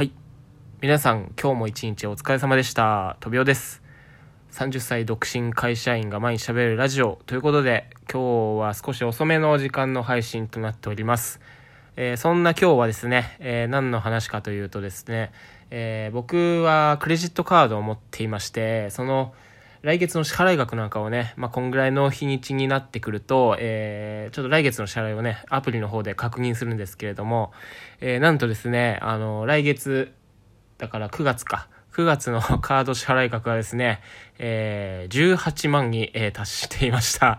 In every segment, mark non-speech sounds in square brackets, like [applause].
はい。皆さん、今日も一日お疲れ様でした。トビオです。30歳独身会社員が毎日喋るラジオということで、今日は少し遅めの時間の配信となっております。えーそんな今日はですね、えー何の話かというとですね、えー僕はクレジットカードを持っていまして、その来月の支払い額なんかをね、まあ、こんぐらいの日にちになってくると、えーちょっと来月の支払いをね、アプリの方で確認するんですけれども、えーなんとですね、あの、来月、だから9月か。9月の [laughs] カード支払い額はですね、えー18万に、えー達していました。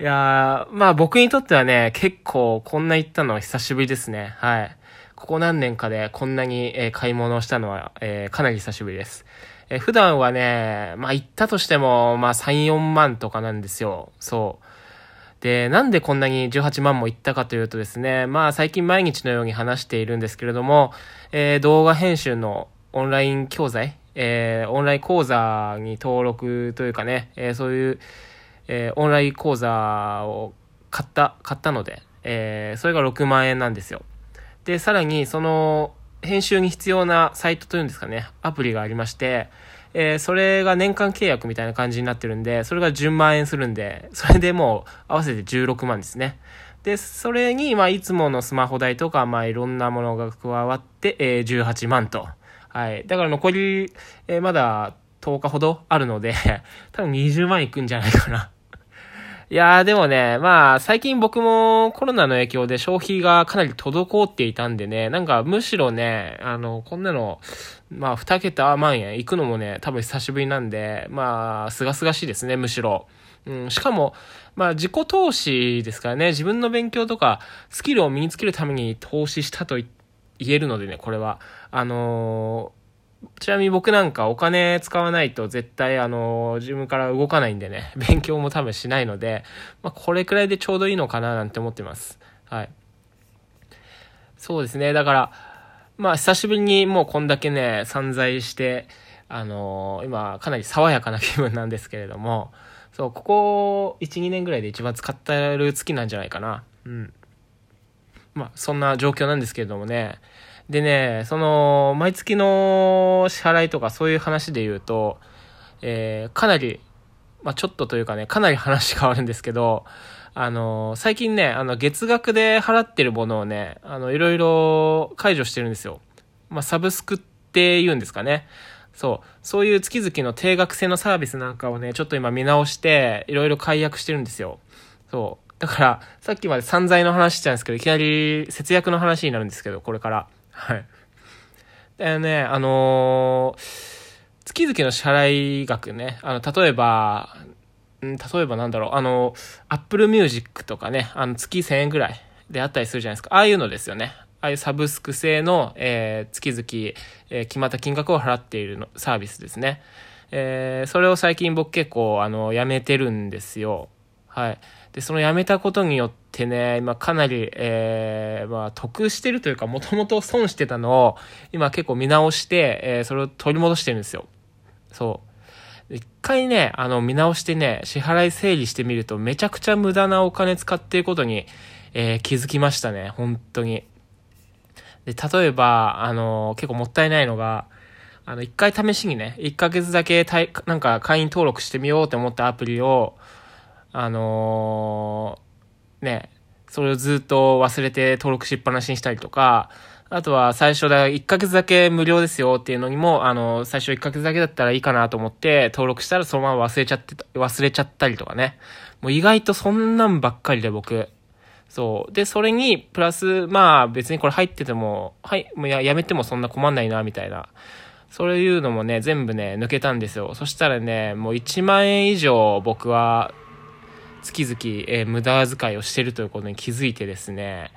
いやー、まあ僕にとってはね、結構こんな行ったのは久しぶりですね。はい。ここ何年かでこんなに、えー買い物をしたのは、えーかなり久しぶりです。えー普段はね、まあ行ったとしても、まあ3、4万とかなんですよ。そう。で、なんでこんなに18万もいったかというとですね、まあ最近毎日のように話しているんですけれども、えー動画編集のオンライン教材、えーオンライン講座に登録というかね、えーそういう、えオンライン講座を買った、買ったので、えそれが6万円なんですよ。で、さらにその編集に必要なサイトというんですかね、アプリがありまして、えーそれが年間契約みたいな感じになってるんで、それが10万円するんで、それでもう合わせて16万ですね。で、それに、まあ、いつものスマホ代とか、まあ、いろんなものが加わって、えー18万と。はい。だから残り、えーまだ10日ほどあるので、多分20万いくんじゃないかな。いやーでもね、まあ最近僕もコロナの影響で消費がかなり滞っていたんでね、なんかむしろね、あの、こんなの、まあ2桁万円行くのもね、多分久しぶりなんで、まあ、すがすがしいですね、むしろ。うん、しかも、まあ自己投資ですからね、自分の勉強とかスキルを身につけるために投資したと言えるのでね、これは。あのーちなみに僕なんかお金使わないと絶対あの、自分から動かないんでね、[laughs] 勉強も多分しないので、まあこれくらいでちょうどいいのかななんて思ってます。はい。そうですね、だから、まあ久しぶりにもうこんだけね、散財して、あの今かなり爽やかな気分なんですけれども、そう、ここ1、2年ぐらいで一番使ってる月なんじゃないかな。うん。まあそんな状況なんですけれどもね、でね、その、毎月の支払いとかそういう話で言うと、えーかなり、まあちょっとというかね、かなり話変わるんですけど、あの、最近ね、あの、月額で払ってるものをね、あの、いろいろ解除してるんですよ。まあサブスクって言うんですかね。そう。そういう月々の定額制のサービスなんかをね、ちょっと今見直して、いろいろ解約してるんですよ。そう。だから、さっきまで散財の話してたんですけど、いきなり節約の話になるんですけど、これから。はい。でね、あのー月々の支払い額ね、あの、例えば、ん例えばなんだろう、あの、Apple Music とかね、あの、月1000円ぐらいであったりするじゃないですか。ああいうのですよね。ああいうサブスク制の、えー月々、えー決まった金額を払っているのサービスですね。えーそれを最近僕結構、あの、やめてるんですよ。はい。で、その辞めたことによってね、今かなり、えー、まあ、得してるというか、もともと損してたのを、今結構見直して、えーそれを取り戻してるんですよ。そう。一回ね、あの、見直してね、支払い整理してみると、めちゃくちゃ無駄なお金使っていることに、えー気づきましたね、本当に。で、例えば、あの、結構もったいないのが、あの、一回試しにね、一ヶ月だけ、なんか会員登録してみようって思ったアプリを、あのーね、それをずっと忘れて登録しっぱなしにしたりとか、あとは最初だ、1ヶ月だけ無料ですよっていうのにも、あの、最初1ヶ月だけだったらいいかなと思って登録したらそのまま忘れちゃってた、忘れちゃったりとかね。もう意外とそんなんばっかりで僕。そう。で、それに、プラス、まあ別にこれ入ってても、はい、もうややめてもそんな困んないな、みたいな。そういうのもね、全部ね、抜けたんですよ。そしたらね、もう1万円以上僕は月々、えー無駄遣いをしてるということに気づいてですね、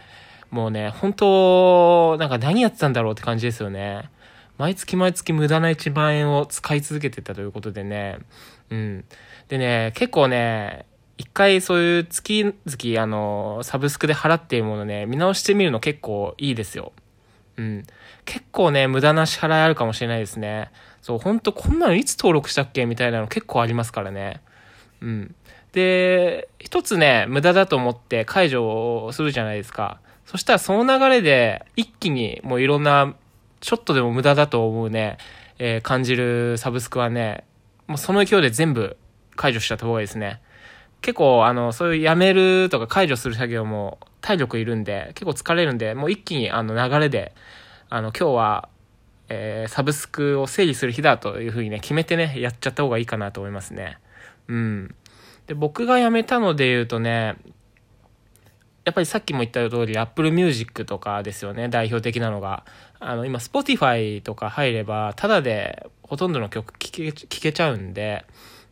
もうね、本当なんか何やってたんだろうって感じですよね。毎月毎月無駄な1万円を使い続けてたということでね、うん。でね、結構ね、一回そういう月々、あの、サブスクで払っているものね、見直してみるの結構いいですよ。うん。結構ね、無駄な支払いあるかもしれないですね。そう、ほんとこんなのいつ登録したっけ？みたいなの結構ありますからね。うん。で、一つね、無駄だと思って解除をするじゃないですか。そしたらその流れで一気にもういろんなちょっとでも無駄だと思うね、えー、感じるサブスクはね、もうその勢いで全部解除しちゃった方がいいですね。結構、あの、そういうやめるとか解除する作業も体力いるんで、結構疲れるんで、もう一気にあの流れで、あの、今日は、えー、サブスクを整理する日だというふうにね、決めてね、やっちゃった方がいいかなと思いますね。うん。で、僕が辞めたので言うとね、やっぱりさっきも言った通り、Apple Music とかですよね、代表的なのが。あの、今、Spotify とか入れば、ただでほとんどの曲聴け、聴けちゃうんで、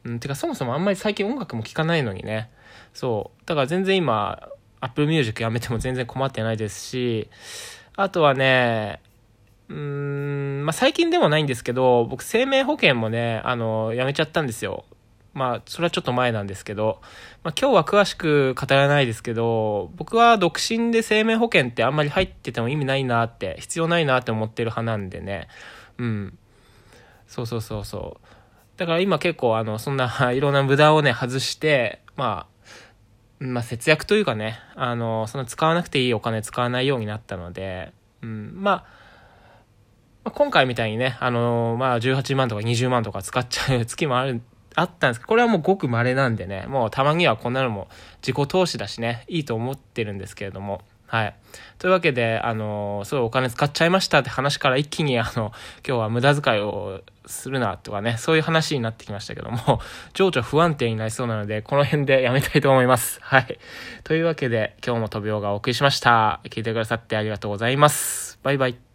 うん、てかそもそもあんまり最近音楽も聴かないのにね。そう。だから全然今、Apple Music やめても全然困ってないですし、あとはね、うーん、まあ、最近でもないんですけど、僕生命保険もね、あの、やめちゃったんですよ。まあ、それはちょっと前なんですけど、まあ、今日は詳しく語らないですけど、僕は独身で生命保険ってあんまり入ってても意味ないなって、必要ないなって思ってる派なんでね。うん。そうそうそうそう。だから今結構あの、そんな [laughs] いろんな無駄をね、外して、まあ、まあ節約というかね、あの、その使わなくていいお金使わないようになったので、うん、まあ、今回みたいにね、あの、まあ18万とか20万とか使っちゃう月もある、あったんですけど、これはもうごく稀なんでね、もうたまにはこんなのも自己投資だしね、いいと思ってるんですけれども、はい。というわけで、あの、すごいお金使っちゃいましたって話から一気に、[laughs] あの、今日は無駄遣いをするなとかね、そういう話になってきましたけども、情緒不安定になりそうなので、この辺でやめたいと思います。[laughs] はい。というわけで、今日も飛びようがお送りしました。聞いてくださってありがとうございます。バイバイ。